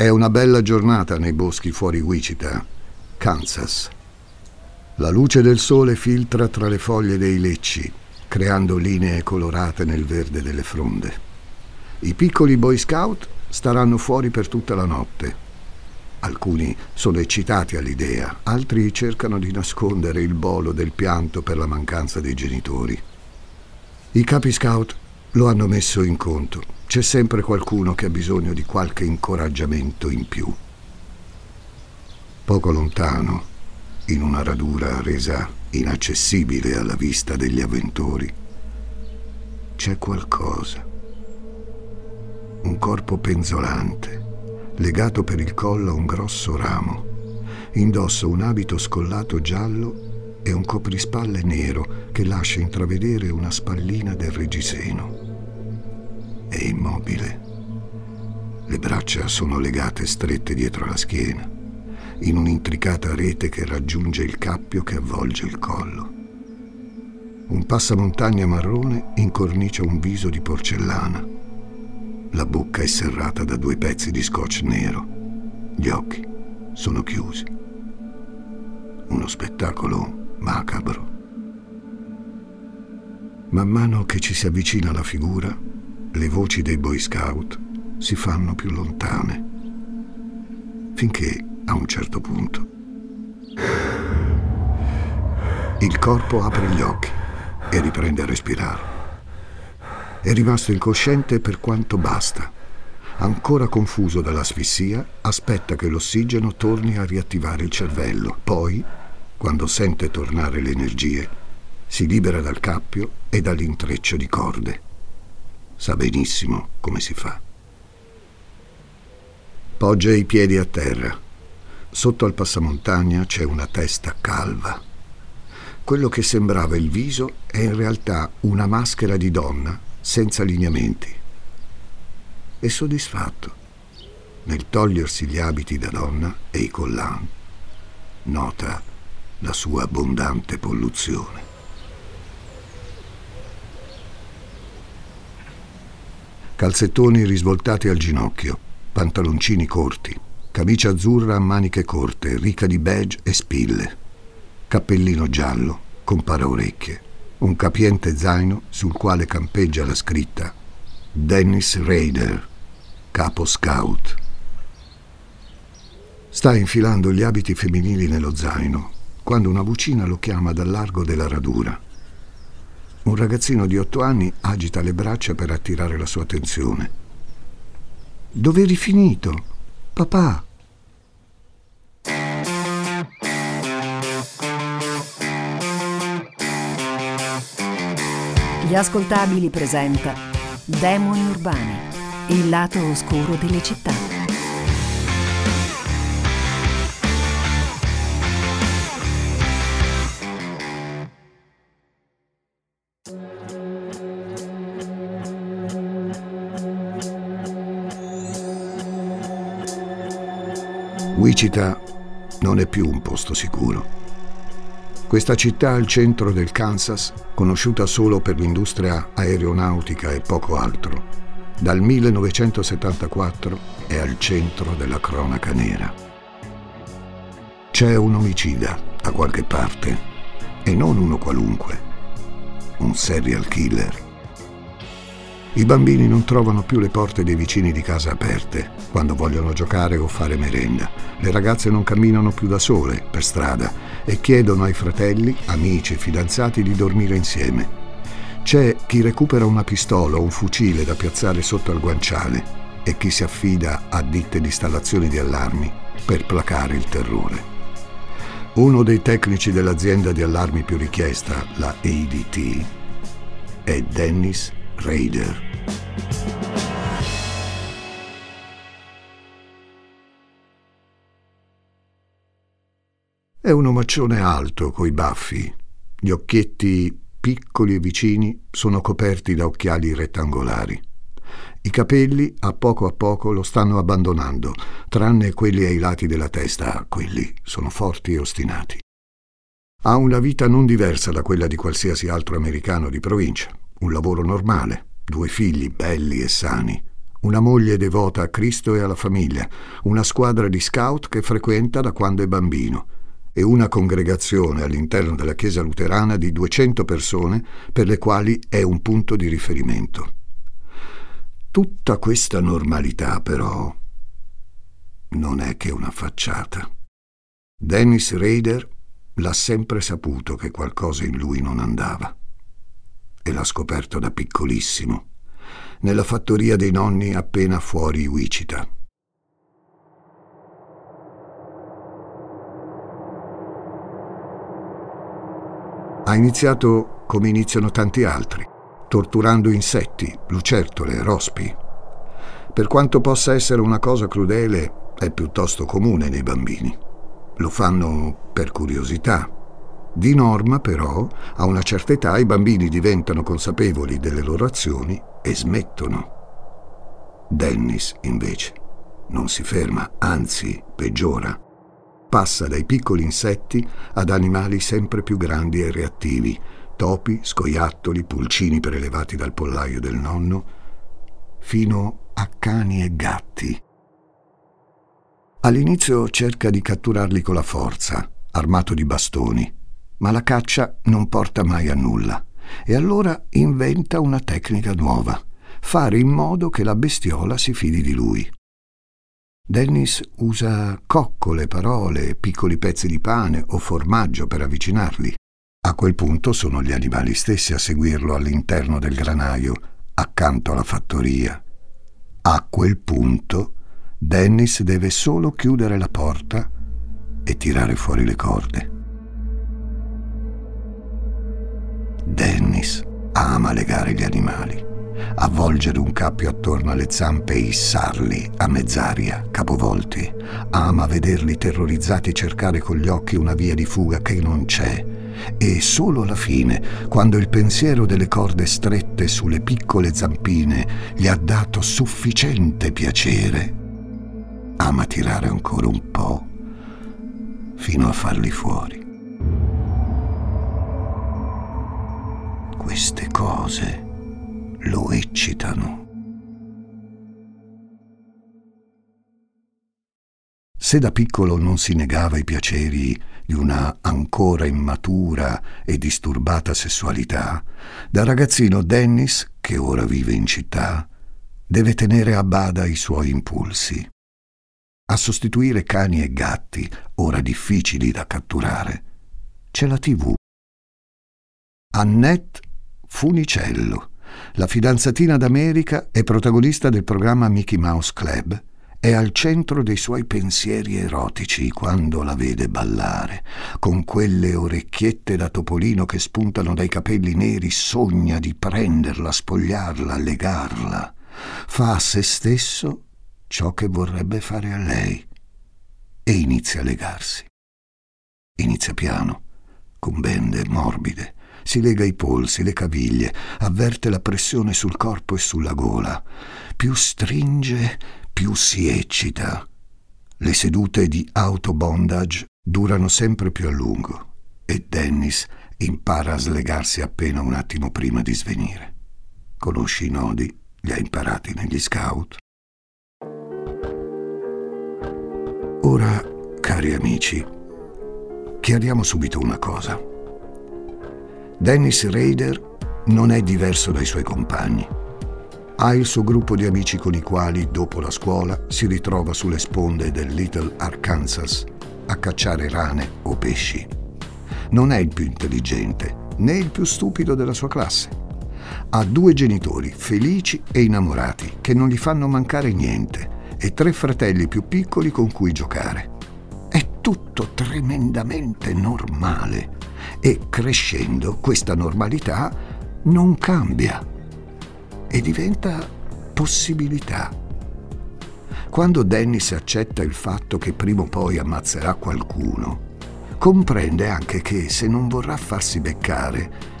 È una bella giornata nei boschi fuori Wichita, Kansas. La luce del sole filtra tra le foglie dei lecci, creando linee colorate nel verde delle fronde. I piccoli Boy Scout staranno fuori per tutta la notte. Alcuni sono eccitati all'idea, altri cercano di nascondere il bolo del pianto per la mancanza dei genitori. I capi scout lo hanno messo in conto c'è sempre qualcuno che ha bisogno di qualche incoraggiamento in più. Poco lontano, in una radura resa inaccessibile alla vista degli avventori, c'è qualcosa. Un corpo penzolante, legato per il collo a un grosso ramo. Indossa un abito scollato giallo e un coprispalle nero che lascia intravedere una spallina del reggiseno è immobile. Le braccia sono legate strette dietro la schiena, in un'intricata rete che raggiunge il cappio che avvolge il collo. Un passamontagna marrone incornicia un viso di porcellana. La bocca è serrata da due pezzi di scotch nero. Gli occhi sono chiusi. Uno spettacolo macabro. Man mano che ci si avvicina alla figura, le voci dei Boy Scout si fanno più lontane, finché a un certo punto il corpo apre gli occhi e riprende a respirare. È rimasto incosciente per quanto basta. Ancora confuso dall'asfissia, aspetta che l'ossigeno torni a riattivare il cervello. Poi, quando sente tornare le energie, si libera dal cappio e dall'intreccio di corde sa benissimo come si fa. Poggia i piedi a terra. Sotto al passamontagna c'è una testa calva. Quello che sembrava il viso è in realtà una maschera di donna senza lineamenti. È soddisfatto nel togliersi gli abiti da donna e i collan. Nota la sua abbondante polluzione. calzettoni risvoltati al ginocchio, pantaloncini corti, camicia azzurra a maniche corte, ricca di badge e spille, cappellino giallo con paraorecchie, un capiente zaino sul quale campeggia la scritta Dennis Raider, capo scout. Sta infilando gli abiti femminili nello zaino quando una vocina lo chiama dal largo della radura. Un ragazzino di otto anni agita le braccia per attirare la sua attenzione. Dove eri finito? Papà? Gli ascoltabili presenta Demoni urbani, il lato oscuro delle città. Wichita non è più un posto sicuro. Questa città al centro del Kansas, conosciuta solo per l'industria aeronautica e poco altro, dal 1974 è al centro della cronaca nera. C'è un omicida da qualche parte, e non uno qualunque, un serial killer i bambini non trovano più le porte dei vicini di casa aperte quando vogliono giocare o fare merenda. Le ragazze non camminano più da sole per strada e chiedono ai fratelli, amici e fidanzati di dormire insieme. C'è chi recupera una pistola o un fucile da piazzare sotto al guanciale e chi si affida a ditte di installazione di allarmi per placare il terrore. Uno dei tecnici dell'azienda di allarmi più richiesta, la ADT, è Dennis Raider. È un omaccione alto, coi baffi. Gli occhietti piccoli e vicini sono coperti da occhiali rettangolari. I capelli a poco a poco lo stanno abbandonando, tranne quelli ai lati della testa, quelli sono forti e ostinati. Ha una vita non diversa da quella di qualsiasi altro americano di provincia un lavoro normale, due figli belli e sani, una moglie devota a Cristo e alla famiglia, una squadra di scout che frequenta da quando è bambino e una congregazione all'interno della Chiesa luterana di 200 persone per le quali è un punto di riferimento. Tutta questa normalità, però, non è che una facciata. Dennis Rader l'ha sempre saputo che qualcosa in lui non andava. E l'ha scoperto da piccolissimo, nella fattoria dei nonni appena fuori Wichita. Ha iniziato come iniziano tanti altri, torturando insetti, lucertole, rospi. Per quanto possa essere una cosa crudele, è piuttosto comune nei bambini. Lo fanno per curiosità. Di norma, però, a una certa età i bambini diventano consapevoli delle loro azioni e smettono. Dennis, invece, non si ferma, anzi peggiora. Passa dai piccoli insetti ad animali sempre più grandi e reattivi, topi, scoiattoli, pulcini prelevati dal pollaio del nonno, fino a cani e gatti. All'inizio cerca di catturarli con la forza, armato di bastoni, ma la caccia non porta mai a nulla e allora inventa una tecnica nuova, fare in modo che la bestiola si fidi di lui. Dennis usa coccole, parole, piccoli pezzi di pane o formaggio per avvicinarli. A quel punto sono gli animali stessi a seguirlo all'interno del granaio, accanto alla fattoria. A quel punto Dennis deve solo chiudere la porta e tirare fuori le corde. Dennis ama legare gli animali, avvolgere un cappio attorno alle zampe e issarli a mezz'aria, capovolti. Ama vederli terrorizzati cercare con gli occhi una via di fuga che non c'è e solo alla fine, quando il pensiero delle corde strette sulle piccole zampine gli ha dato sufficiente piacere, ama tirare ancora un po' fino a farli fuori. Queste cose lo eccitano. Se da piccolo non si negava i piaceri di una ancora immatura e disturbata sessualità, da ragazzino Dennis, che ora vive in città, deve tenere a bada i suoi impulsi. A sostituire cani e gatti, ora difficili da catturare, c'è la TV. Annette Funicello, la fidanzatina d'America e protagonista del programma Mickey Mouse Club, è al centro dei suoi pensieri erotici quando la vede ballare. Con quelle orecchiette da topolino che spuntano dai capelli neri, sogna di prenderla, spogliarla, legarla. Fa a se stesso ciò che vorrebbe fare a lei e inizia a legarsi. Inizia piano, con bende morbide. Si lega i polsi, le caviglie, avverte la pressione sul corpo e sulla gola. Più stringe, più si eccita. Le sedute di autobondage durano sempre più a lungo e Dennis impara a slegarsi appena un attimo prima di svenire. Conosci i nodi, li ha imparati negli scout. Ora, cari amici, chiariamo subito una cosa. Dennis Rader non è diverso dai suoi compagni ha il suo gruppo di amici con i quali, dopo la scuola, si ritrova sulle sponde del Little Arkansas a cacciare rane o pesci. Non è il più intelligente né il più stupido della sua classe. Ha due genitori felici e innamorati che non gli fanno mancare niente e tre fratelli più piccoli con cui giocare. Tutto tremendamente normale e crescendo questa normalità non cambia e diventa possibilità. Quando Dennis accetta il fatto che prima o poi ammazzerà qualcuno, comprende anche che se non vorrà farsi beccare,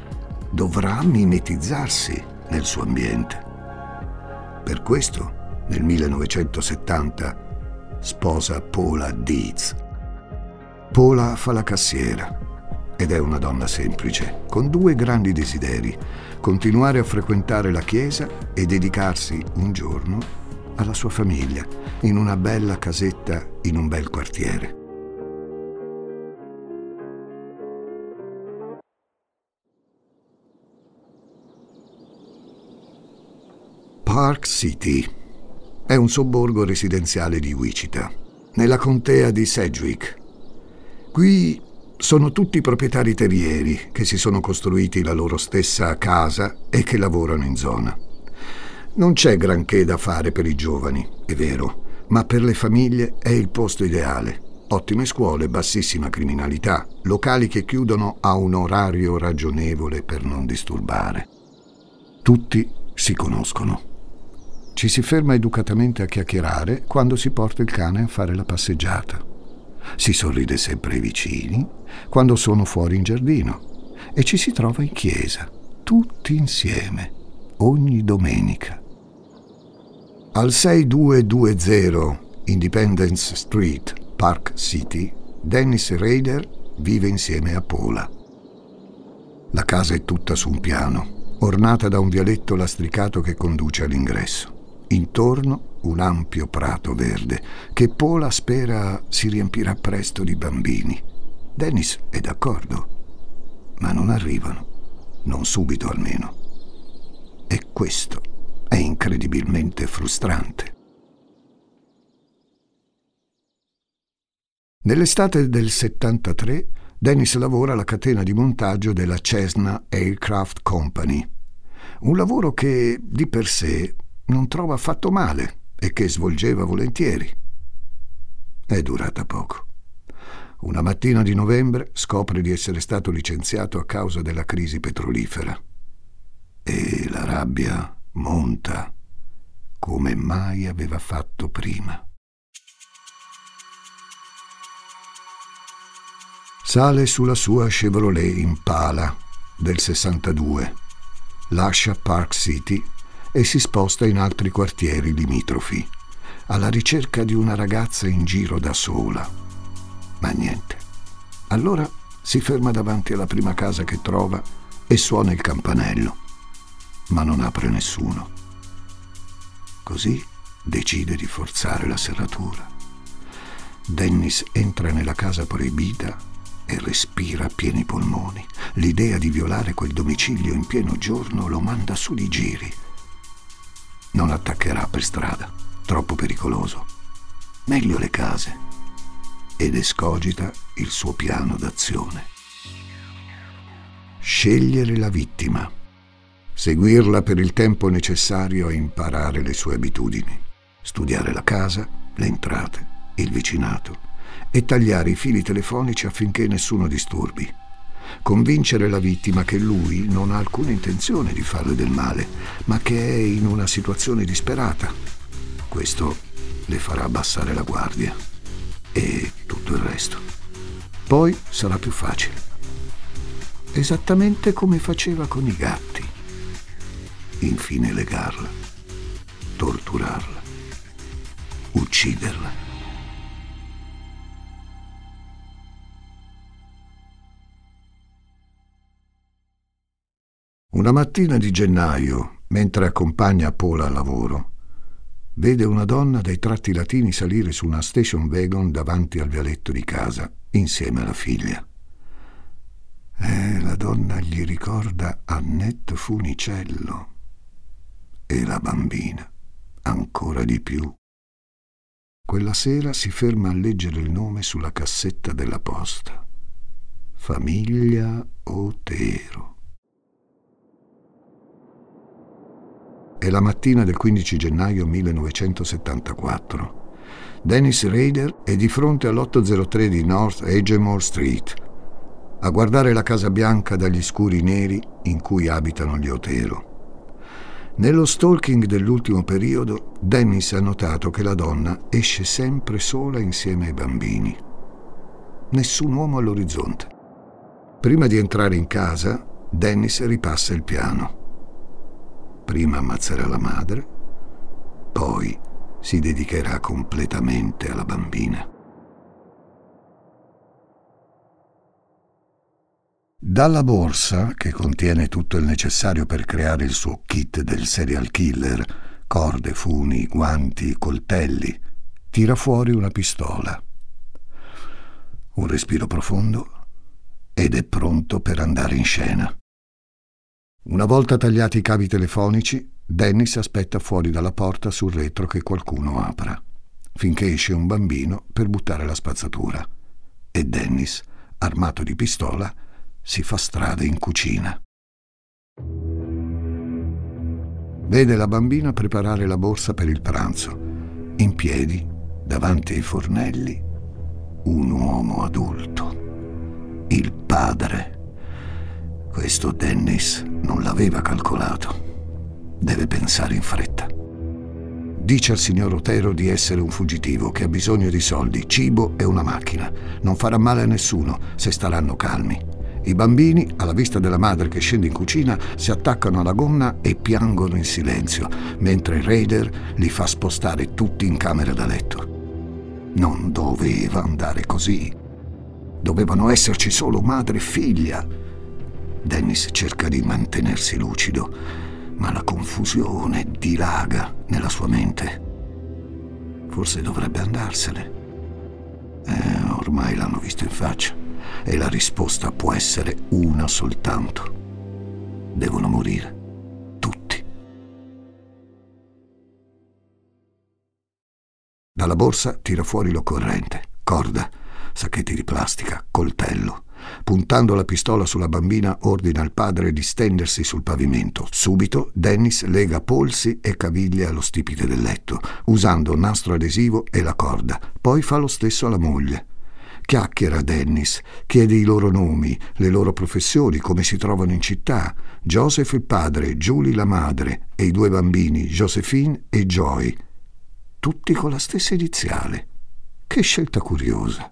dovrà mimetizzarsi nel suo ambiente. Per questo, nel 1970, sposa Paula Dietz. Paula fa la cassiera ed è una donna semplice, con due grandi desideri continuare a frequentare la Chiesa e dedicarsi un giorno alla sua famiglia, in una bella casetta in un bel quartiere. Park City è un sobborgo residenziale di Wichita, nella contea di Sedgwick. Qui sono tutti proprietari terrieri che si sono costruiti la loro stessa casa e che lavorano in zona. Non c'è granché da fare per i giovani, è vero, ma per le famiglie è il posto ideale. Ottime scuole, bassissima criminalità, locali che chiudono a un orario ragionevole per non disturbare. Tutti si conoscono. Ci si ferma educatamente a chiacchierare quando si porta il cane a fare la passeggiata. Si sorride sempre ai vicini quando sono fuori in giardino e ci si trova in chiesa, tutti insieme, ogni domenica. Al 6220 Independence Street, Park City, Dennis Rader vive insieme a Paula. La casa è tutta su un piano, ornata da un vialetto lastricato che conduce all'ingresso. Intorno un ampio prato verde che Pola spera si riempirà presto di bambini. Dennis è d'accordo, ma non arrivano, non subito almeno. E questo è incredibilmente frustrante. Nell'estate del 73 Dennis lavora alla catena di montaggio della Cessna Aircraft Company, un lavoro che di per sé non trova affatto male e che svolgeva volentieri. È durata poco. Una mattina di novembre scopre di essere stato licenziato a causa della crisi petrolifera. E la rabbia monta come mai aveva fatto prima. Sale sulla sua Chevrolet Impala del 62, lascia Park City e si sposta in altri quartieri limitrofi, alla ricerca di una ragazza in giro da sola. Ma niente. Allora si ferma davanti alla prima casa che trova e suona il campanello, ma non apre nessuno. Così decide di forzare la serratura. Dennis entra nella casa proibita e respira a pieni polmoni. L'idea di violare quel domicilio in pieno giorno lo manda su di giri non attaccherà per strada, troppo pericoloso. Meglio le case. Ed escogita il suo piano d'azione. Scegliere la vittima. Seguirla per il tempo necessario a imparare le sue abitudini. Studiare la casa, le entrate, il vicinato e tagliare i fili telefonici affinché nessuno disturbi convincere la vittima che lui non ha alcuna intenzione di farle del male, ma che è in una situazione disperata. Questo le farà abbassare la guardia e tutto il resto. Poi sarà più facile. Esattamente come faceva con i gatti. Infine legarla, torturarla, ucciderla. Una mattina di gennaio, mentre accompagna Paula al lavoro, vede una donna dai tratti latini salire su una station wagon davanti al vialetto di casa, insieme alla figlia. Eh, la donna gli ricorda Annette Funicello e la bambina, ancora di più. Quella sera si ferma a leggere il nome sulla cassetta della posta. Famiglia Otero. È la mattina del 15 gennaio 1974. Dennis Rader è di fronte all'803 di North Edgemore Street, a guardare la Casa Bianca dagli scuri neri in cui abitano gli Otero. Nello stalking dell'ultimo periodo, Dennis ha notato che la donna esce sempre sola insieme ai bambini. Nessun uomo all'orizzonte. Prima di entrare in casa, Dennis ripassa il piano. Prima ammazzerà la madre, poi si dedicherà completamente alla bambina. Dalla borsa, che contiene tutto il necessario per creare il suo kit del serial killer, corde, funi, guanti, coltelli. Tira fuori una pistola. Un respiro profondo ed è pronto per andare in scena. Una volta tagliati i cavi telefonici, Dennis aspetta fuori dalla porta sul retro che qualcuno apra, finché esce un bambino per buttare la spazzatura. E Dennis, armato di pistola, si fa strada in cucina. Vede la bambina preparare la borsa per il pranzo. In piedi, davanti ai fornelli, un uomo adulto. Il padre. Questo Dennis non l'aveva calcolato. Deve pensare in fretta. Dice al signor Otero di essere un fuggitivo che ha bisogno di soldi, cibo e una macchina. Non farà male a nessuno se staranno calmi. I bambini, alla vista della madre che scende in cucina, si attaccano alla gonna e piangono in silenzio, mentre il raider li fa spostare tutti in camera da letto. Non doveva andare così. Dovevano esserci solo madre e figlia. Dennis cerca di mantenersi lucido, ma la confusione dilaga nella sua mente. Forse dovrebbe andarsene. Eh, ormai l'hanno visto in faccia e la risposta può essere una soltanto. Devono morire. Tutti. Dalla borsa tira fuori l'occorrente, corda, sacchetti di plastica, coltello. Puntando la pistola sulla bambina, ordina al padre di stendersi sul pavimento. Subito Dennis lega polsi e caviglie allo stipite del letto, usando nastro adesivo e la corda. Poi fa lo stesso alla moglie. Chiacchiera Dennis, chiede i loro nomi, le loro professioni, come si trovano in città. Joseph il padre, Julie la madre e i due bambini, Josephine e Joy. Tutti con la stessa iniziale. Che scelta curiosa.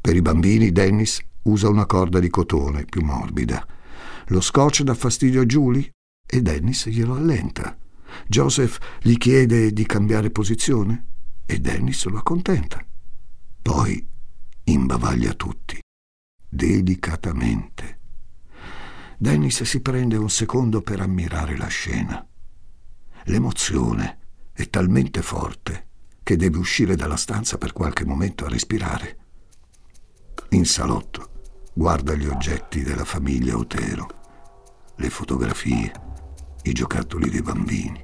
Per i bambini Dennis usa una corda di cotone più morbida. Lo scotch dà fastidio a Julie e Dennis glielo allenta. Joseph gli chiede di cambiare posizione e Dennis lo accontenta. Poi imbavaglia tutti, delicatamente. Dennis si prende un secondo per ammirare la scena. L'emozione è talmente forte che deve uscire dalla stanza per qualche momento a respirare. In salotto guarda gli oggetti della famiglia Otero, le fotografie, i giocattoli dei bambini.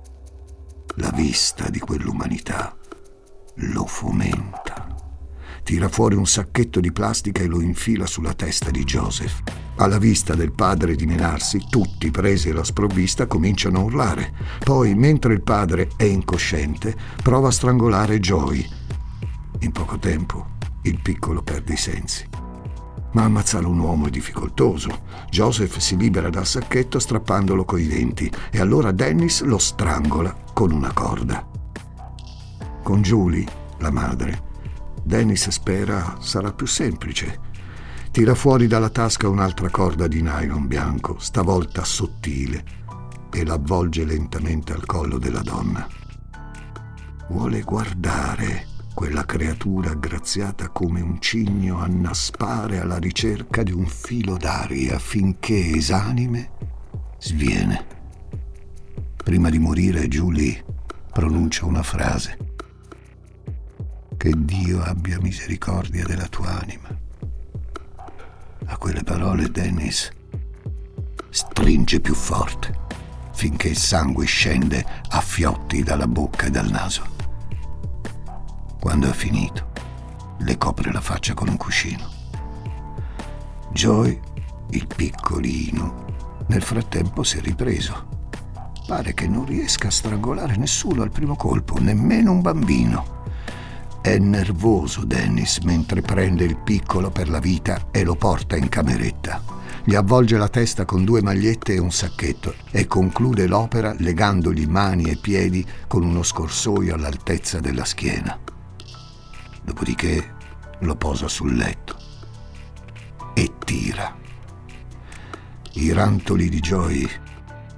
La vista di quell'umanità lo fomenta tira fuori un sacchetto di plastica e lo infila sulla testa di Joseph. Alla vista del padre dimenarsi, tutti presi alla sprovvista cominciano a urlare. Poi, mentre il padre è incosciente, prova a strangolare Joy. In poco tempo il piccolo perde i sensi. Ma ammazzare un uomo è difficoltoso. Joseph si libera dal sacchetto strappandolo coi denti e allora Dennis lo strangola con una corda. Con Julie, la madre, Dennis spera sarà più semplice. Tira fuori dalla tasca un'altra corda di nylon bianco, stavolta sottile, e l'avvolge lentamente al collo della donna. Vuole guardare quella creatura graziata come un cigno annaspare alla ricerca di un filo d'aria finché esanime sviene. Prima di morire Julie pronuncia una frase. Che Dio abbia misericordia della tua anima. A quelle parole Dennis stringe più forte finché il sangue scende a fiotti dalla bocca e dal naso. Quando ha finito, le copre la faccia con un cuscino. Joy, il piccolino, nel frattempo si è ripreso. Pare che non riesca a strangolare nessuno al primo colpo, nemmeno un bambino. È nervoso Dennis mentre prende il piccolo per la vita e lo porta in cameretta. Gli avvolge la testa con due magliette e un sacchetto e conclude l'opera legandogli mani e piedi con uno scorsoio all'altezza della schiena. Dopodiché lo posa sul letto e tira. I rantoli di Joy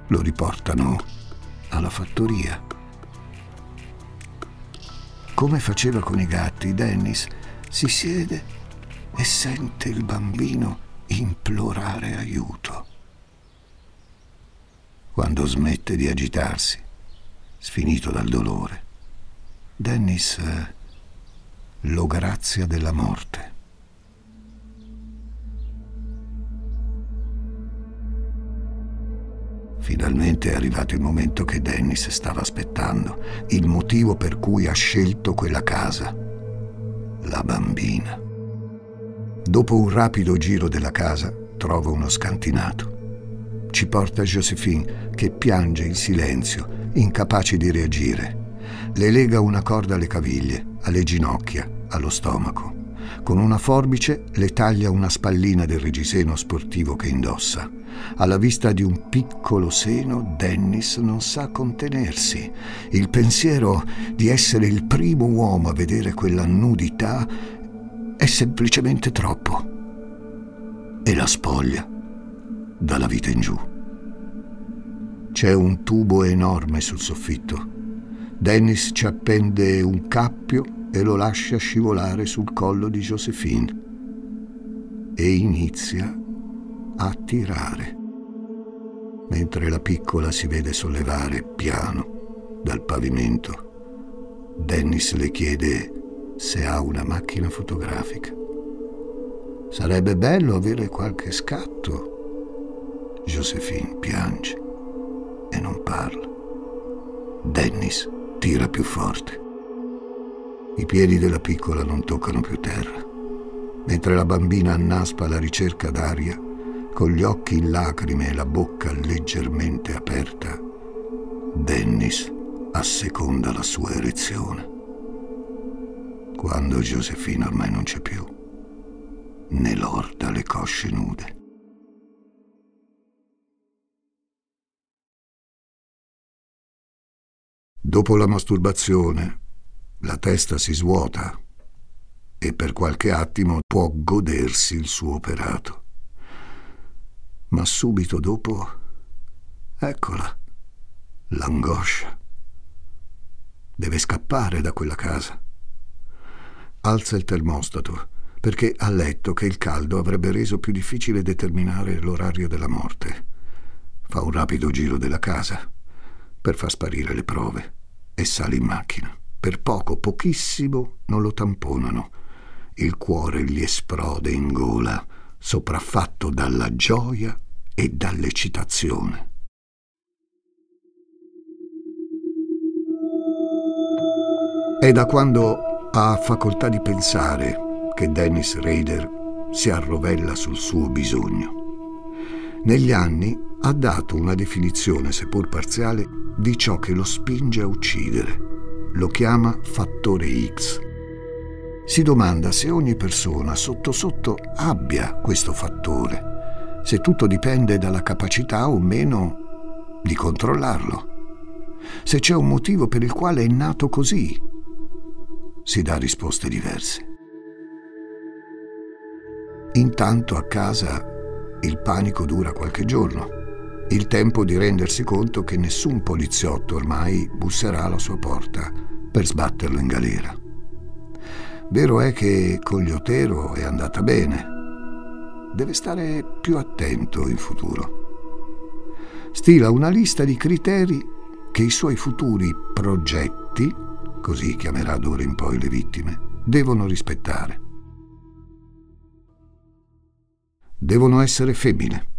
lo riportano alla fattoria. Come faceva con i gatti, Dennis si siede e sente il bambino implorare aiuto. Quando smette di agitarsi, sfinito dal dolore. Dennis eh, lo grazia della morte. Finalmente è arrivato il momento che Dennis stava aspettando, il motivo per cui ha scelto quella casa. La bambina. Dopo un rapido giro della casa, trova uno scantinato. Ci porta Josephine, che piange in silenzio, incapace di reagire. Le lega una corda alle caviglie, alle ginocchia, allo stomaco. Con una forbice le taglia una spallina del reggiseno sportivo che indossa. Alla vista di un piccolo seno, Dennis non sa contenersi. Il pensiero di essere il primo uomo a vedere quella nudità è semplicemente troppo. E la spoglia dalla vita in giù. C'è un tubo enorme sul soffitto. Dennis ci appende un cappio e lo lascia scivolare sul collo di Josephine e inizia a tirare, mentre la piccola si vede sollevare piano dal pavimento. Dennis le chiede se ha una macchina fotografica. Sarebbe bello avere qualche scatto. Josephine piange e non parla. Dennis tira più forte. I piedi della piccola non toccano più terra, mentre la bambina annaspa alla ricerca d'aria, con gli occhi in lacrime e la bocca leggermente aperta, Dennis asseconda la sua erezione. Quando Josefina ormai non c'è più, ne lorda le cosce nude. Dopo la masturbazione, la testa si svuota e per qualche attimo può godersi il suo operato. Ma subito dopo, eccola, l'angoscia. Deve scappare da quella casa. Alza il termostato perché ha letto che il caldo avrebbe reso più difficile determinare l'orario della morte. Fa un rapido giro della casa per far sparire le prove e sale in macchina. Per poco, pochissimo, non lo tamponano. Il cuore gli esplode in gola, sopraffatto dalla gioia e dall'eccitazione. È da quando ha facoltà di pensare che Dennis Rader si arrovella sul suo bisogno. Negli anni ha dato una definizione, seppur parziale, di ciò che lo spinge a uccidere lo chiama fattore X. Si domanda se ogni persona sotto sotto abbia questo fattore, se tutto dipende dalla capacità o meno di controllarlo, se c'è un motivo per il quale è nato così. Si dà risposte diverse. Intanto a casa il panico dura qualche giorno, il tempo di rendersi conto che nessun poliziotto ormai busserà alla sua porta per sbatterlo in galera. Vero è che con gli Otero è andata bene. Deve stare più attento in futuro. Stila una lista di criteri che i suoi futuri progetti, così chiamerà d'ora in poi le vittime, devono rispettare. Devono essere femmine.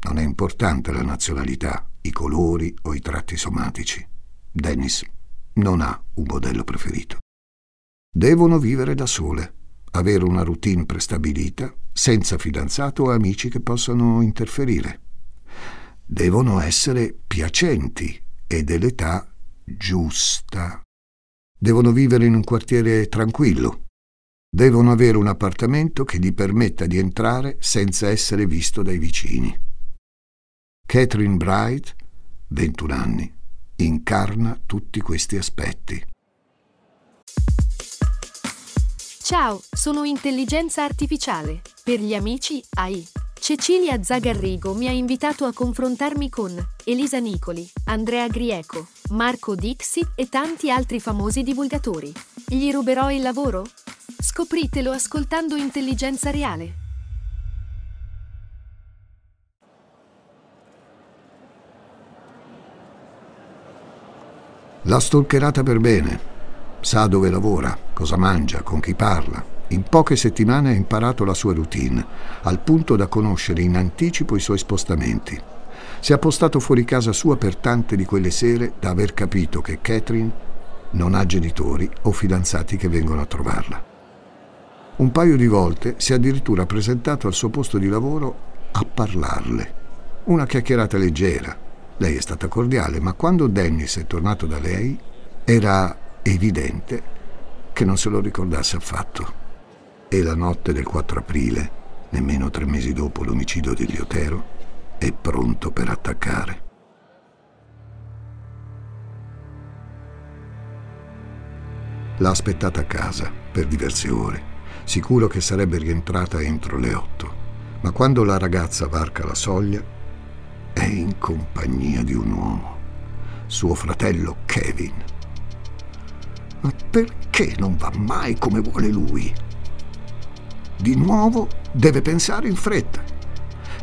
Non è importante la nazionalità, i colori o i tratti somatici. Dennis non ha un modello preferito. Devono vivere da sole, avere una routine prestabilita, senza fidanzato o amici che possano interferire. Devono essere piacenti e dell'età giusta. Devono vivere in un quartiere tranquillo. Devono avere un appartamento che gli permetta di entrare senza essere visto dai vicini. Catherine Bright, 21 anni, incarna tutti questi aspetti. Ciao, sono intelligenza artificiale. Per gli amici AI. Cecilia Zagarrigo mi ha invitato a confrontarmi con Elisa Nicoli, Andrea Grieco, Marco Dixi e tanti altri famosi divulgatori. Gli ruberò il lavoro? Scopritelo ascoltando Intelligenza Reale. L'ha stalkerata per bene. Sa dove lavora, cosa mangia, con chi parla. In poche settimane ha imparato la sua routine, al punto da conoscere in anticipo i suoi spostamenti. Si è appostato fuori casa sua per tante di quelle sere da aver capito che Catherine non ha genitori o fidanzati che vengono a trovarla. Un paio di volte si è addirittura presentato al suo posto di lavoro a parlarle. Una chiacchierata leggera, lei è stata cordiale, ma quando Dennis è tornato da lei era evidente che non se lo ricordasse affatto. E la notte del 4 aprile, nemmeno tre mesi dopo l'omicidio di Liotero, è pronto per attaccare. L'ha aspettata a casa per diverse ore, sicuro che sarebbe rientrata entro le otto. Ma quando la ragazza varca la soglia, è in compagnia di un uomo, suo fratello Kevin. Ma perché non va mai come vuole lui? Di nuovo deve pensare in fretta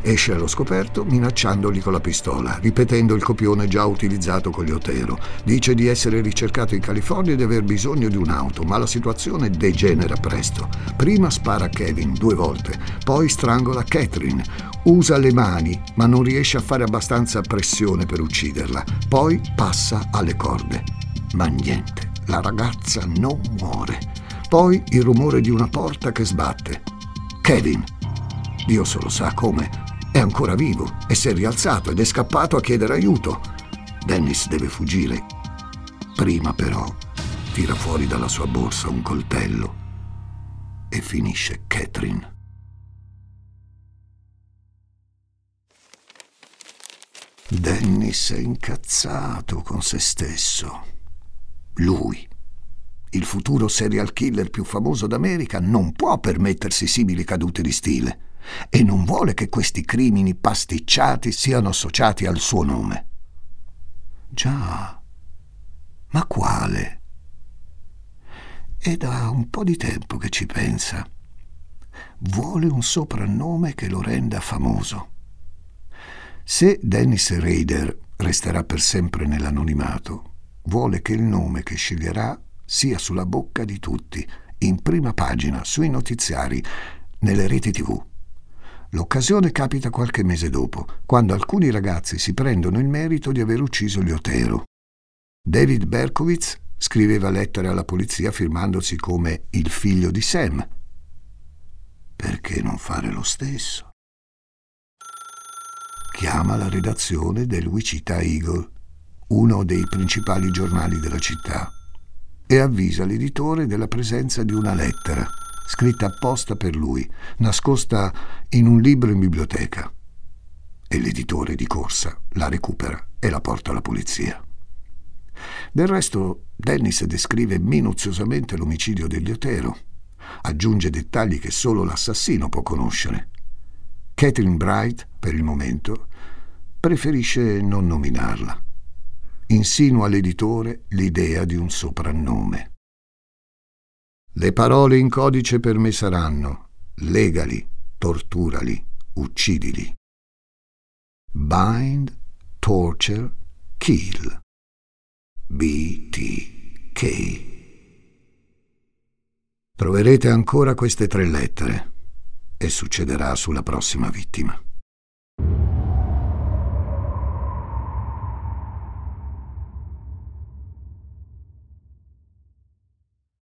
Esce allo scoperto minacciandoli con la pistola, ripetendo il copione già utilizzato con gli Otero. Dice di essere ricercato in California e di aver bisogno di un'auto, ma la situazione degenera presto. Prima spara Kevin due volte, poi strangola Catherine. Usa le mani, ma non riesce a fare abbastanza pressione per ucciderla. Poi passa alle corde. Ma niente, la ragazza non muore. Poi il rumore di una porta che sbatte. Kevin, Dio solo sa come, è ancora vivo e si è rialzato ed è scappato a chiedere aiuto. Dennis deve fuggire. Prima però tira fuori dalla sua borsa un coltello e finisce Catherine. Dennis è incazzato con se stesso. Lui, il futuro serial killer più famoso d'America, non può permettersi simili cadute di stile e non vuole che questi crimini pasticciati siano associati al suo nome. Già, ma quale? È da un po' di tempo che ci pensa. Vuole un soprannome che lo renda famoso. Se Dennis Rader resterà per sempre nell'anonimato, vuole che il nome che sceglierà sia sulla bocca di tutti, in prima pagina, sui notiziari, nelle reti tv. L'occasione capita qualche mese dopo, quando alcuni ragazzi si prendono il merito di aver ucciso Liotero. David Berkowitz scriveva lettere alla polizia firmandosi come il figlio di Sam. Perché non fare lo stesso? Chiama la redazione del Wichita Eagle, uno dei principali giornali della città, e avvisa l'editore della presenza di una lettera scritta apposta per lui, nascosta in un libro in biblioteca. E l'editore di corsa la recupera e la porta alla polizia. Del resto, Dennis descrive minuziosamente l'omicidio degli Otero. Aggiunge dettagli che solo l'assassino può conoscere. Catherine Bright, per il momento, preferisce non nominarla. Insinua all'editore l'idea di un soprannome. Le parole in codice per me saranno legali, torturali, uccidili. Bind, torture, kill. BTK. Troverete ancora queste tre lettere e succederà sulla prossima vittima.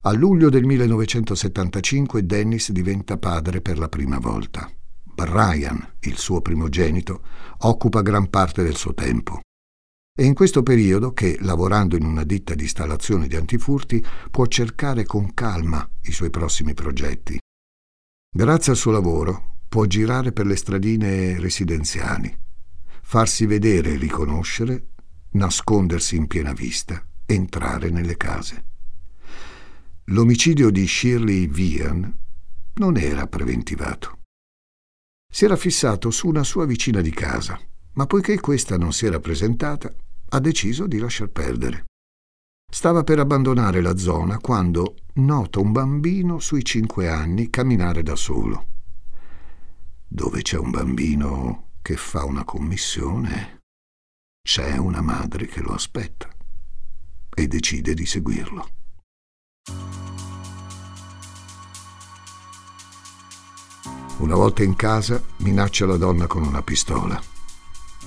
A luglio del 1975 Dennis diventa padre per la prima volta. Brian, il suo primogenito, occupa gran parte del suo tempo. È in questo periodo che, lavorando in una ditta di installazione di antifurti, può cercare con calma i suoi prossimi progetti. Grazie al suo lavoro può girare per le stradine residenziali, farsi vedere e riconoscere, nascondersi in piena vista, entrare nelle case. L'omicidio di Shirley Vian non era preventivato. Si era fissato su una sua vicina di casa, ma poiché questa non si era presentata, ha deciso di lasciar perdere. Stava per abbandonare la zona quando nota un bambino sui cinque anni camminare da solo. Dove c'è un bambino che fa una commissione, c'è una madre che lo aspetta. e decide di seguirlo. Una volta in casa minaccia la donna con una pistola.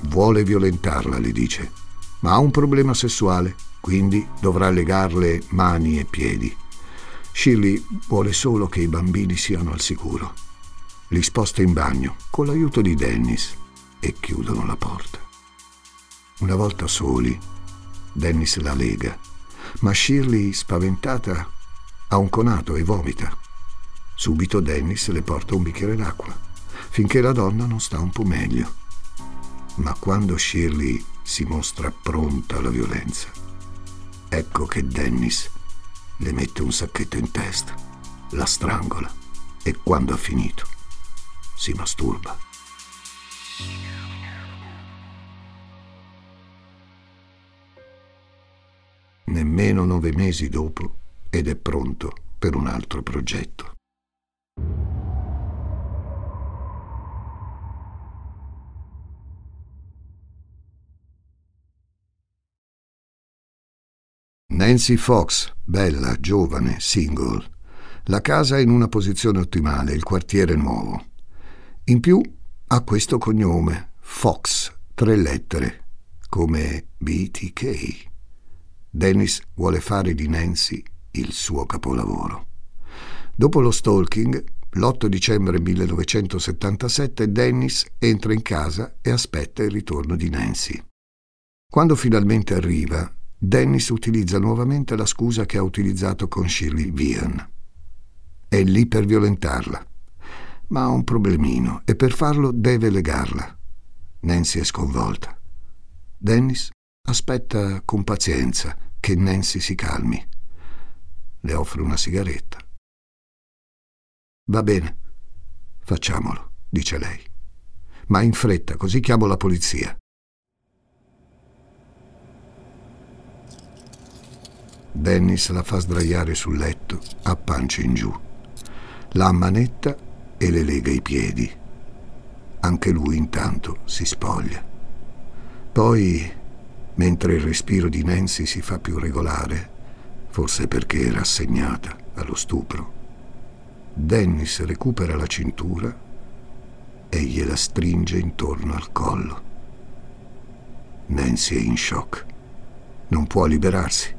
Vuole violentarla, le dice, ma ha un problema sessuale, quindi dovrà legarle mani e piedi. Shirley vuole solo che i bambini siano al sicuro. Li sposta in bagno con l'aiuto di Dennis e chiudono la porta. Una volta soli, Dennis la lega, ma Shirley, spaventata, ha un conato e vomita. Subito Dennis le porta un bicchiere d'acqua, finché la donna non sta un po' meglio. Ma quando Shirley si mostra pronta alla violenza, ecco che Dennis le mette un sacchetto in testa, la strangola e quando ha finito si masturba. Nemmeno nove mesi dopo ed è pronto per un altro progetto. Nancy Fox, bella, giovane, single. La casa è in una posizione ottimale, il quartiere nuovo. In più ha questo cognome, Fox, tre lettere, come BTK. Dennis vuole fare di Nancy il suo capolavoro. Dopo lo stalking, l'8 dicembre 1977, Dennis entra in casa e aspetta il ritorno di Nancy. Quando finalmente arriva, Dennis utilizza nuovamente la scusa che ha utilizzato con Shirley Vian. È lì per violentarla ma ha un problemino e per farlo deve legarla. Nancy è sconvolta. Dennis aspetta con pazienza che Nancy si calmi. Le offre una sigaretta. Va bene, facciamolo, dice lei. Ma in fretta, così chiamo la polizia. Dennis la fa sdraiare sul letto, a pancia in giù. La ammanetta e le lega i piedi. Anche lui intanto si spoglia. Poi, mentre il respiro di Nancy si fa più regolare, forse perché era assegnata allo stupro, Dennis recupera la cintura e gliela stringe intorno al collo. Nancy è in shock. Non può liberarsi.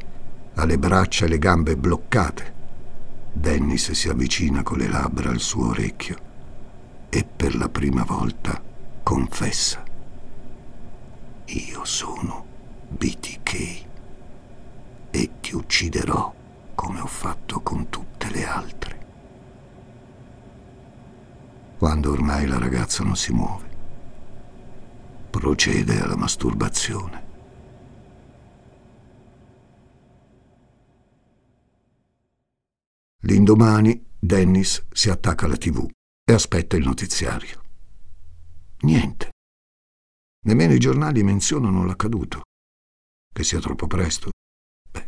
Ha le braccia e le gambe bloccate. Dennis si avvicina con le labbra al suo orecchio e per la prima volta confessa. Io sono BTK e ti ucciderò come ho fatto con tutte le altre. Quando ormai la ragazza non si muove, procede alla masturbazione. L'indomani Dennis si attacca alla tv e aspetta il notiziario. Niente. Nemmeno i giornali menzionano l'accaduto. Che sia troppo presto.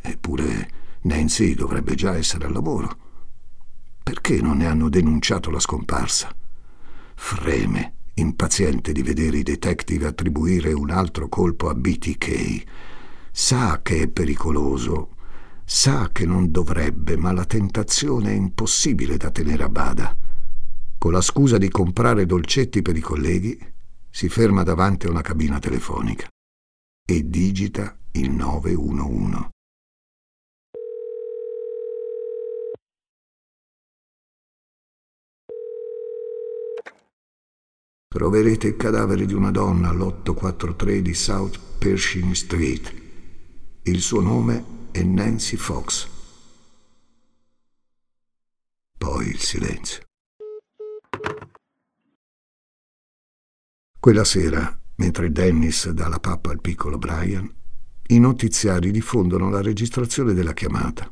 Eppure Nancy dovrebbe già essere al lavoro. Perché non ne hanno denunciato la scomparsa? Freme, impaziente di vedere i detective attribuire un altro colpo a BTK. Sa che è pericoloso Sa che non dovrebbe, ma la tentazione è impossibile da tenere a bada. Con la scusa di comprare dolcetti per i colleghi, si ferma davanti a una cabina telefonica e digita il 911. Troverete il cadavere di una donna all'843 di South Pershing Street. Il suo nome è Nancy Fox. Poi il silenzio. Quella sera, mentre Dennis dà la pappa al piccolo Brian, i notiziari diffondono la registrazione della chiamata.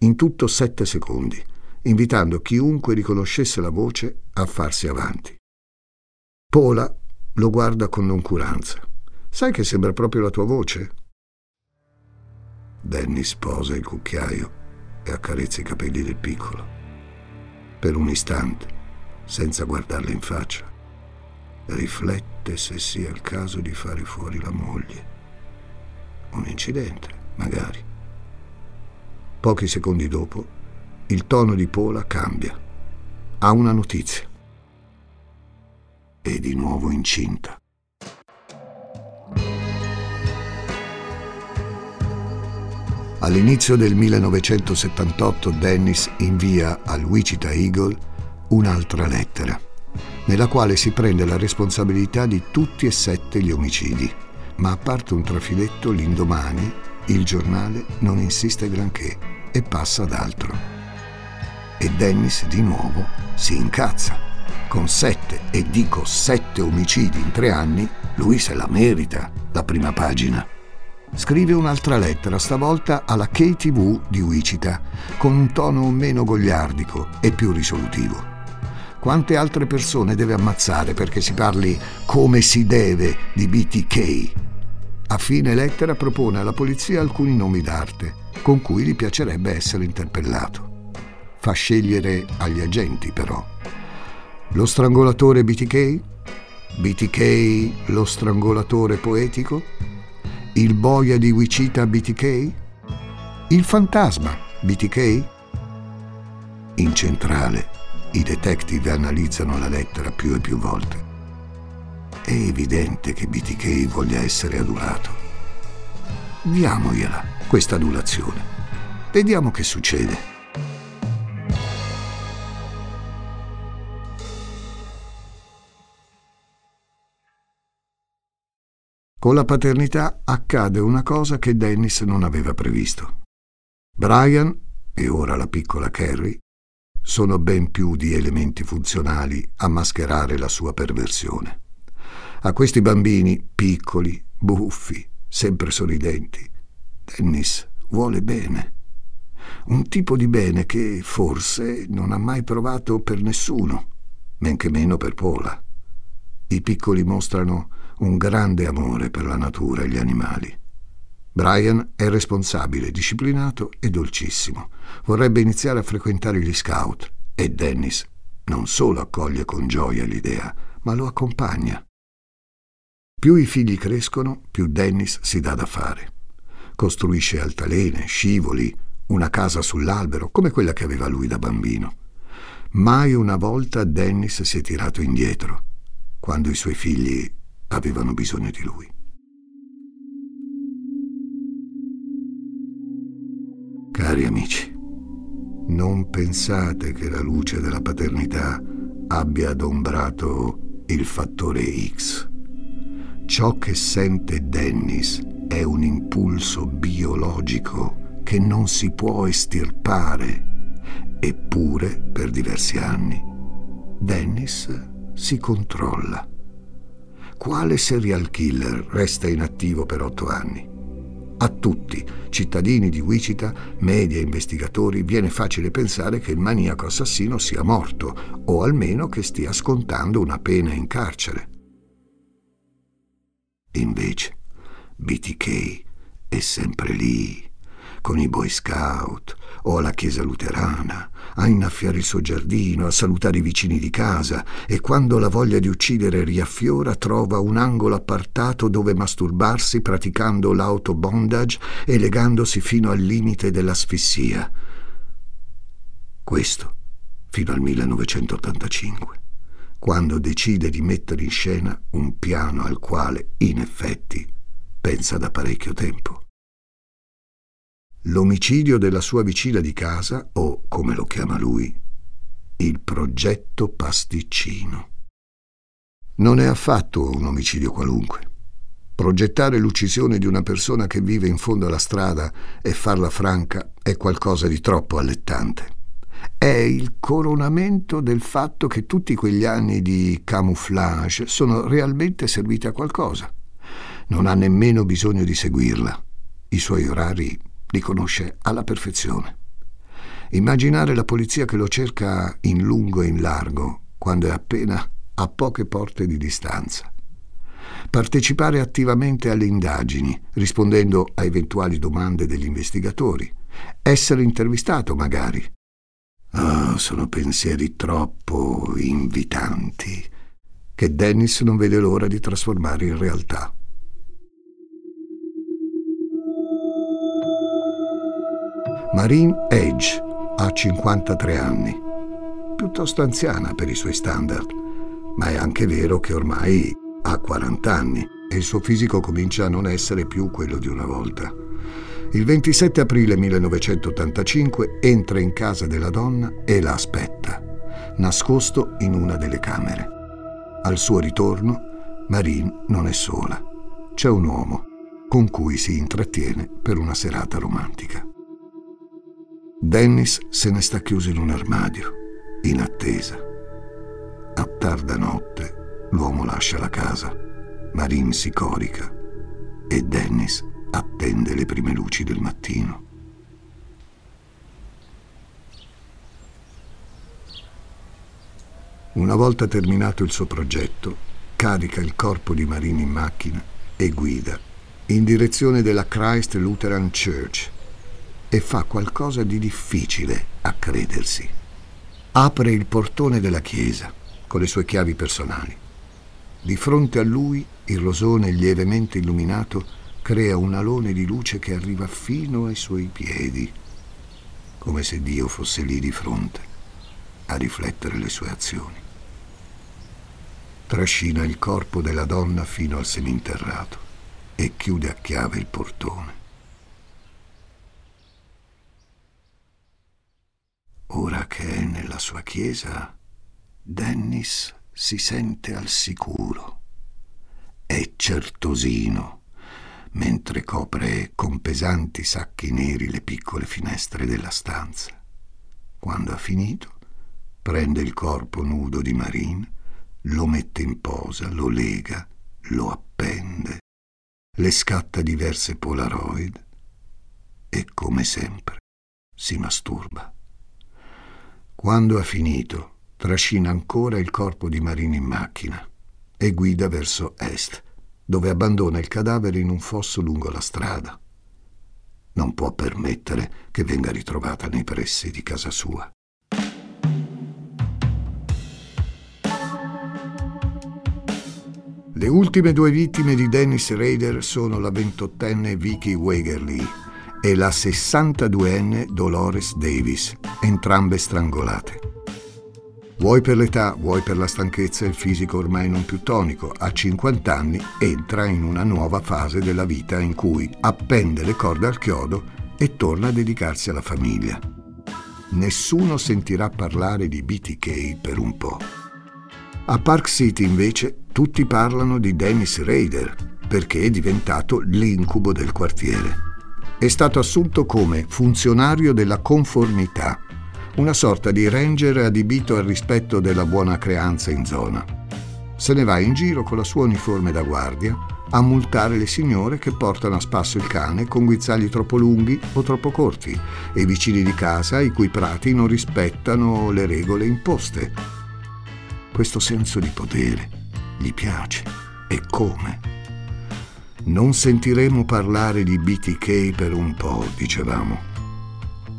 In tutto sette secondi, invitando chiunque riconoscesse la voce a farsi avanti. Paula lo guarda con noncuranza. Sai che sembra proprio la tua voce? Danny sposa il cucchiaio e accarezza i capelli del piccolo. Per un istante, senza guardarle in faccia, riflette se sia il caso di fare fuori la moglie. Un incidente, magari, Pochi secondi dopo, il tono di Pola cambia. Ha una notizia. È di nuovo incinta. All'inizio del 1978 Dennis invia al Wichita Eagle un'altra lettera, nella quale si prende la responsabilità di tutti e sette gli omicidi, ma a parte un trafiletto l'indomani il giornale non insiste granché e passa ad altro. E Dennis di nuovo si incazza. Con sette, e dico sette omicidi in tre anni, lui se la merita, la prima pagina scrive un'altra lettera, stavolta alla KTV di Wichita, con un tono meno gogliardico e più risolutivo. Quante altre persone deve ammazzare perché si parli come si deve di BTK? A fine lettera propone alla polizia alcuni nomi d'arte con cui gli piacerebbe essere interpellato. Fa scegliere agli agenti però. Lo strangolatore BTK? BTK lo strangolatore poetico? Il boia di Wichita BTK? Il fantasma BTK? In centrale, i detective analizzano la lettera più e più volte. È evidente che BTK voglia essere adulato. Diamogliela, questa adulazione. Vediamo che succede. Con la paternità accade una cosa che Dennis non aveva previsto. Brian, e ora la piccola Carrie, sono ben più di elementi funzionali a mascherare la sua perversione. A questi bambini piccoli, buffi, sempre sorridenti, Dennis vuole bene. Un tipo di bene che forse non ha mai provato per nessuno, men che meno per Pola. I piccoli mostrano un grande amore per la natura e gli animali. Brian è responsabile, disciplinato e dolcissimo. Vorrebbe iniziare a frequentare gli scout e Dennis non solo accoglie con gioia l'idea, ma lo accompagna. Più i figli crescono, più Dennis si dà da fare. Costruisce altalene, scivoli, una casa sull'albero, come quella che aveva lui da bambino. Mai una volta Dennis si è tirato indietro, quando i suoi figli avevano bisogno di lui. Cari amici, non pensate che la luce della paternità abbia adombrato il fattore X. Ciò che sente Dennis è un impulso biologico che non si può estirpare. Eppure, per diversi anni, Dennis si controlla quale serial killer resta inattivo per otto anni? A tutti, cittadini di Wichita, media e investigatori, viene facile pensare che il maniaco assassino sia morto o almeno che stia scontando una pena in carcere. Invece, BTK è sempre lì, con i Boy Scout o alla chiesa luterana, a innaffiare il suo giardino, a salutare i vicini di casa e quando la voglia di uccidere riaffiora trova un angolo appartato dove masturbarsi praticando l'autobondage e legandosi fino al limite dell'asfissia. Questo fino al 1985, quando decide di mettere in scena un piano al quale, in effetti, pensa da parecchio tempo l'omicidio della sua vicina di casa o, come lo chiama lui, il progetto pasticcino. Non è affatto un omicidio qualunque. Progettare l'uccisione di una persona che vive in fondo alla strada e farla franca è qualcosa di troppo allettante. È il coronamento del fatto che tutti quegli anni di camouflage sono realmente serviti a qualcosa. Non ha nemmeno bisogno di seguirla. I suoi orari li conosce alla perfezione. Immaginare la polizia che lo cerca in lungo e in largo, quando è appena a poche porte di distanza. Partecipare attivamente alle indagini, rispondendo a eventuali domande degli investigatori. Essere intervistato, magari. Oh, sono pensieri troppo invitanti che Dennis non vede l'ora di trasformare in realtà. Marine Edge ha 53 anni, piuttosto anziana per i suoi standard, ma è anche vero che ormai ha 40 anni e il suo fisico comincia a non essere più quello di una volta. Il 27 aprile 1985 entra in casa della donna e la aspetta, nascosto in una delle camere. Al suo ritorno, Marine non è sola. C'è un uomo con cui si intrattiene per una serata romantica. Dennis se ne sta chiuso in un armadio, in attesa. A tarda notte l'uomo lascia la casa, Marine si corica e Dennis attende le prime luci del mattino. Una volta terminato il suo progetto, carica il corpo di Marine in macchina e guida in direzione della Christ Lutheran Church e fa qualcosa di difficile a credersi. Apre il portone della chiesa con le sue chiavi personali. Di fronte a lui il rosone lievemente illuminato crea un alone di luce che arriva fino ai suoi piedi, come se Dio fosse lì di fronte a riflettere le sue azioni. Trascina il corpo della donna fino al seminterrato e chiude a chiave il portone. Ora che è nella sua chiesa, Dennis si sente al sicuro. È certosino, mentre copre con pesanti sacchi neri le piccole finestre della stanza. Quando ha finito, prende il corpo nudo di Marine, lo mette in posa, lo lega, lo appende le scatta diverse Polaroid e, come sempre, si masturba. Quando ha finito, trascina ancora il corpo di Marini in macchina e guida verso est, dove abbandona il cadavere in un fosso lungo la strada. Non può permettere che venga ritrovata nei pressi di casa sua. Le ultime due vittime di Dennis Rader sono la 28enne Vicky Wagerly e la 62enne Dolores Davis, entrambe strangolate. Vuoi per l'età, vuoi per la stanchezza e il fisico ormai non più tonico, a 50 anni entra in una nuova fase della vita in cui appende le corde al chiodo e torna a dedicarsi alla famiglia. Nessuno sentirà parlare di BTK per un po'. A Park City invece tutti parlano di Dennis Rader perché è diventato l'incubo del quartiere. È stato assunto come funzionario della conformità, una sorta di ranger adibito al rispetto della buona creanza in zona. Se ne va in giro con la sua uniforme da guardia a multare le signore che portano a spasso il cane con guizzagli troppo lunghi o troppo corti e i vicini di casa i cui prati non rispettano le regole imposte. Questo senso di potere gli piace e come. Non sentiremo parlare di BTK per un po', dicevamo.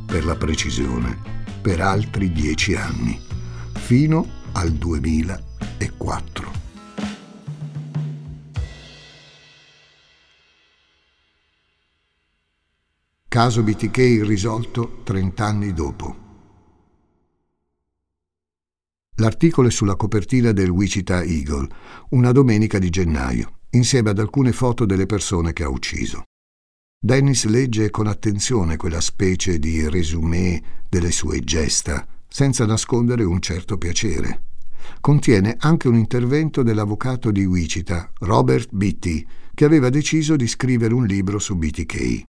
Per la precisione, per altri dieci anni, fino al 2004. Caso BTK irrisolto 30 anni dopo. L'articolo è sulla copertina del Wichita Eagle, una domenica di gennaio, insieme ad alcune foto delle persone che ha ucciso. Dennis legge con attenzione quella specie di resumé delle sue gesta, senza nascondere un certo piacere. Contiene anche un intervento dell'avvocato di Wichita, Robert Beatty, che aveva deciso di scrivere un libro su BTK.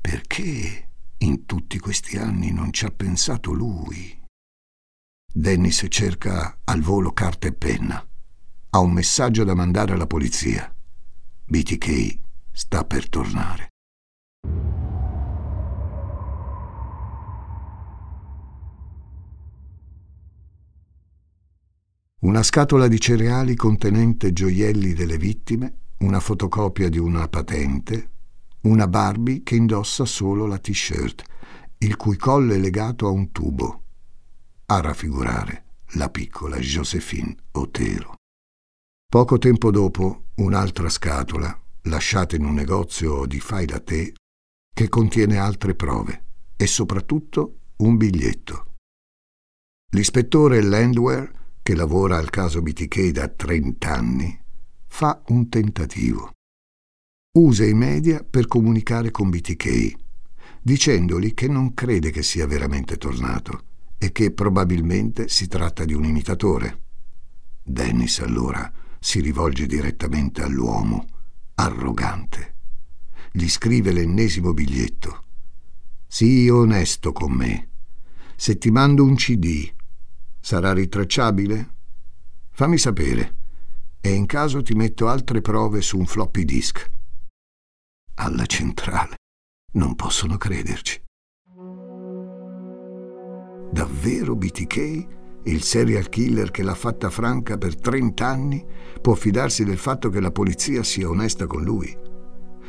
Perché in tutti questi anni non ci ha pensato lui? Dennis cerca al volo carta e penna. Ha un messaggio da mandare alla polizia. BTK sta per tornare. Una scatola di cereali contenente gioielli delle vittime, una fotocopia di una patente, una Barbie che indossa solo la t-shirt, il cui collo è legato a un tubo a raffigurare la piccola Josephine Otero. Poco tempo dopo, un'altra scatola, lasciata in un negozio di fai da te, che contiene altre prove, e soprattutto un biglietto. L'ispettore Landwehr, che lavora al caso BTK da 30 anni, fa un tentativo. Usa i media per comunicare con BTK, dicendogli che non crede che sia veramente tornato e che probabilmente si tratta di un imitatore. Dennis allora si rivolge direttamente all'uomo, arrogante. Gli scrive l'ennesimo biglietto. Sii onesto con me. Se ti mando un CD, sarà ritracciabile? Fammi sapere e in caso ti metto altre prove su un floppy disk. Alla centrale. Non possono crederci. Davvero BTK, il serial killer che l'ha fatta franca per 30 anni, può fidarsi del fatto che la polizia sia onesta con lui?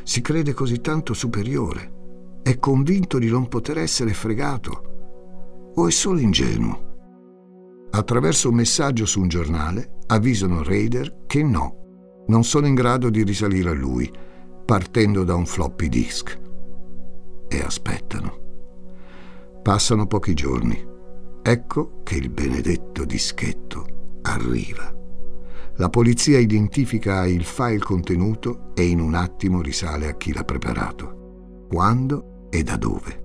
Si crede così tanto superiore? È convinto di non poter essere fregato? O è solo ingenuo? Attraverso un messaggio su un giornale avvisano Raider che no, non sono in grado di risalire a lui, partendo da un floppy disk. E aspettano. Passano pochi giorni. Ecco che il benedetto dischetto arriva. La polizia identifica il file contenuto e in un attimo risale a chi l'ha preparato, quando e da dove.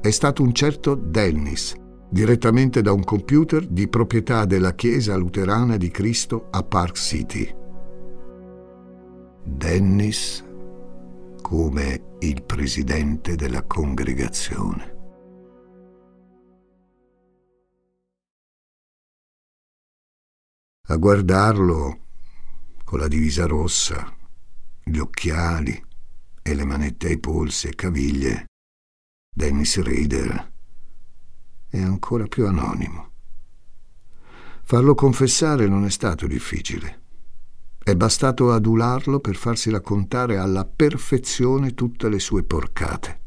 È stato un certo Dennis, direttamente da un computer di proprietà della Chiesa Luterana di Cristo a Park City. Dennis come il presidente della congregazione. A guardarlo, con la divisa rossa, gli occhiali e le manette ai polsi e caviglie, Dennis Rader è ancora più anonimo. Farlo confessare non è stato difficile. È bastato adularlo per farsi raccontare alla perfezione tutte le sue porcate.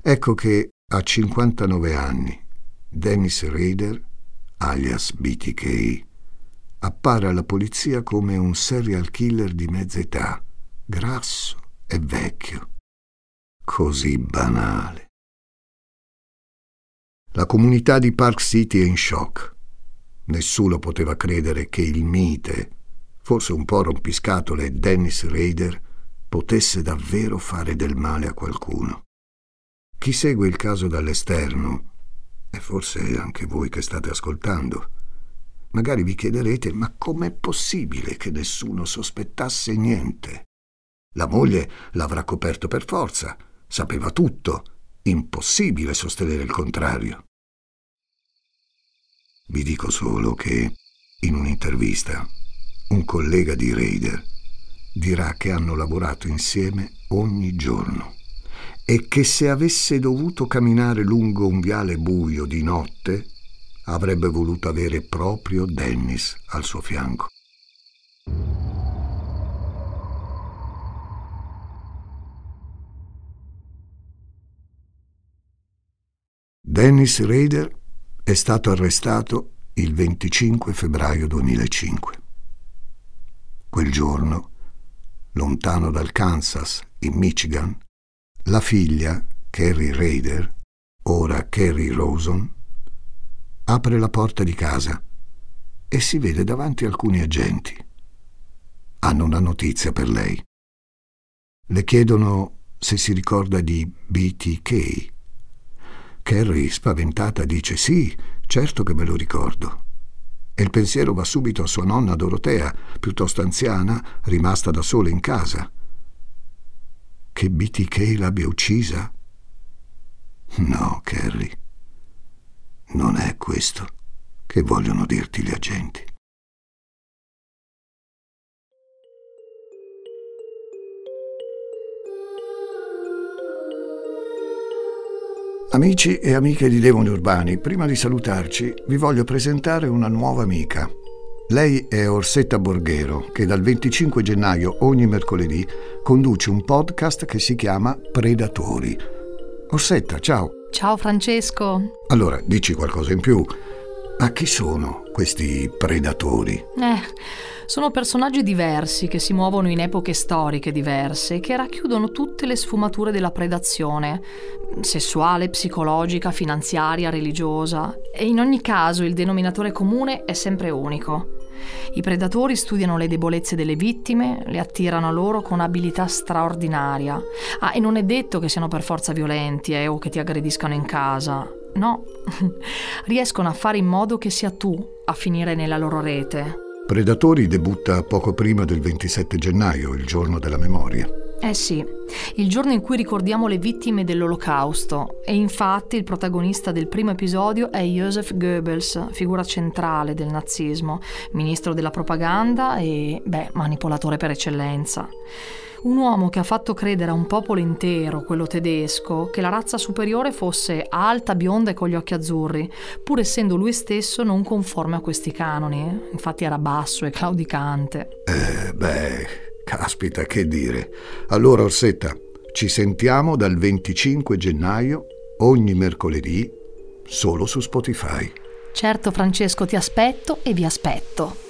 Ecco che a 59 anni Dennis Rader, alias BTK, appare alla polizia come un serial killer di mezza età, grasso e vecchio. Così banale. La comunità di Park City è in shock. Nessuno poteva credere che il mite, forse un po' rompiscatole Dennis Rader, potesse davvero fare del male a qualcuno. Chi segue il caso dall'esterno, e forse anche voi che state ascoltando, Magari vi chiederete, ma com'è possibile che nessuno sospettasse niente? La moglie l'avrà coperto per forza, sapeva tutto, impossibile sostenere il contrario. Vi dico solo che, in un'intervista, un collega di Raider dirà che hanno lavorato insieme ogni giorno e che se avesse dovuto camminare lungo un viale buio di notte avrebbe voluto avere proprio Dennis al suo fianco. Dennis Rader è stato arrestato il 25 febbraio 2005. Quel giorno, lontano dal Kansas, in Michigan, la figlia, Carrie Rader, ora Carrie Rosen, apre la porta di casa e si vede davanti alcuni agenti. Hanno una notizia per lei. Le chiedono se si ricorda di BTK. Carrie, spaventata, dice sì, certo che me lo ricordo. E il pensiero va subito a sua nonna Dorotea, piuttosto anziana, rimasta da sola in casa. Che BTK l'abbia uccisa? No, Carrie. Non è questo che vogliono dirti gli agenti. Amici e amiche di Demoni Urbani, prima di salutarci vi voglio presentare una nuova amica. Lei è Orsetta Borghero, che dal 25 gennaio ogni mercoledì conduce un podcast che si chiama Predatori. Orsetta, ciao. Ciao Francesco. Allora, dici qualcosa in più. Ma chi sono questi predatori? Eh, sono personaggi diversi che si muovono in epoche storiche diverse e che racchiudono tutte le sfumature della predazione, sessuale, psicologica, finanziaria, religiosa. E in ogni caso il denominatore comune è sempre unico. I predatori studiano le debolezze delle vittime, le attirano a loro con abilità straordinaria. Ah, e non è detto che siano per forza violenti eh, o che ti aggrediscano in casa. No, riescono a fare in modo che sia tu a finire nella loro rete. Predatori debutta poco prima del 27 gennaio, il giorno della memoria. Eh sì, il giorno in cui ricordiamo le vittime dell'Olocausto e infatti il protagonista del primo episodio è Joseph Goebbels, figura centrale del nazismo, ministro della propaganda e, beh, manipolatore per eccellenza. Un uomo che ha fatto credere a un popolo intero, quello tedesco, che la razza superiore fosse alta, bionda e con gli occhi azzurri, pur essendo lui stesso non conforme a questi canoni. Infatti era basso e claudicante. Eh, beh, caspita, che dire. Allora, Orsetta, ci sentiamo dal 25 gennaio, ogni mercoledì, solo su Spotify. Certo, Francesco, ti aspetto e vi aspetto.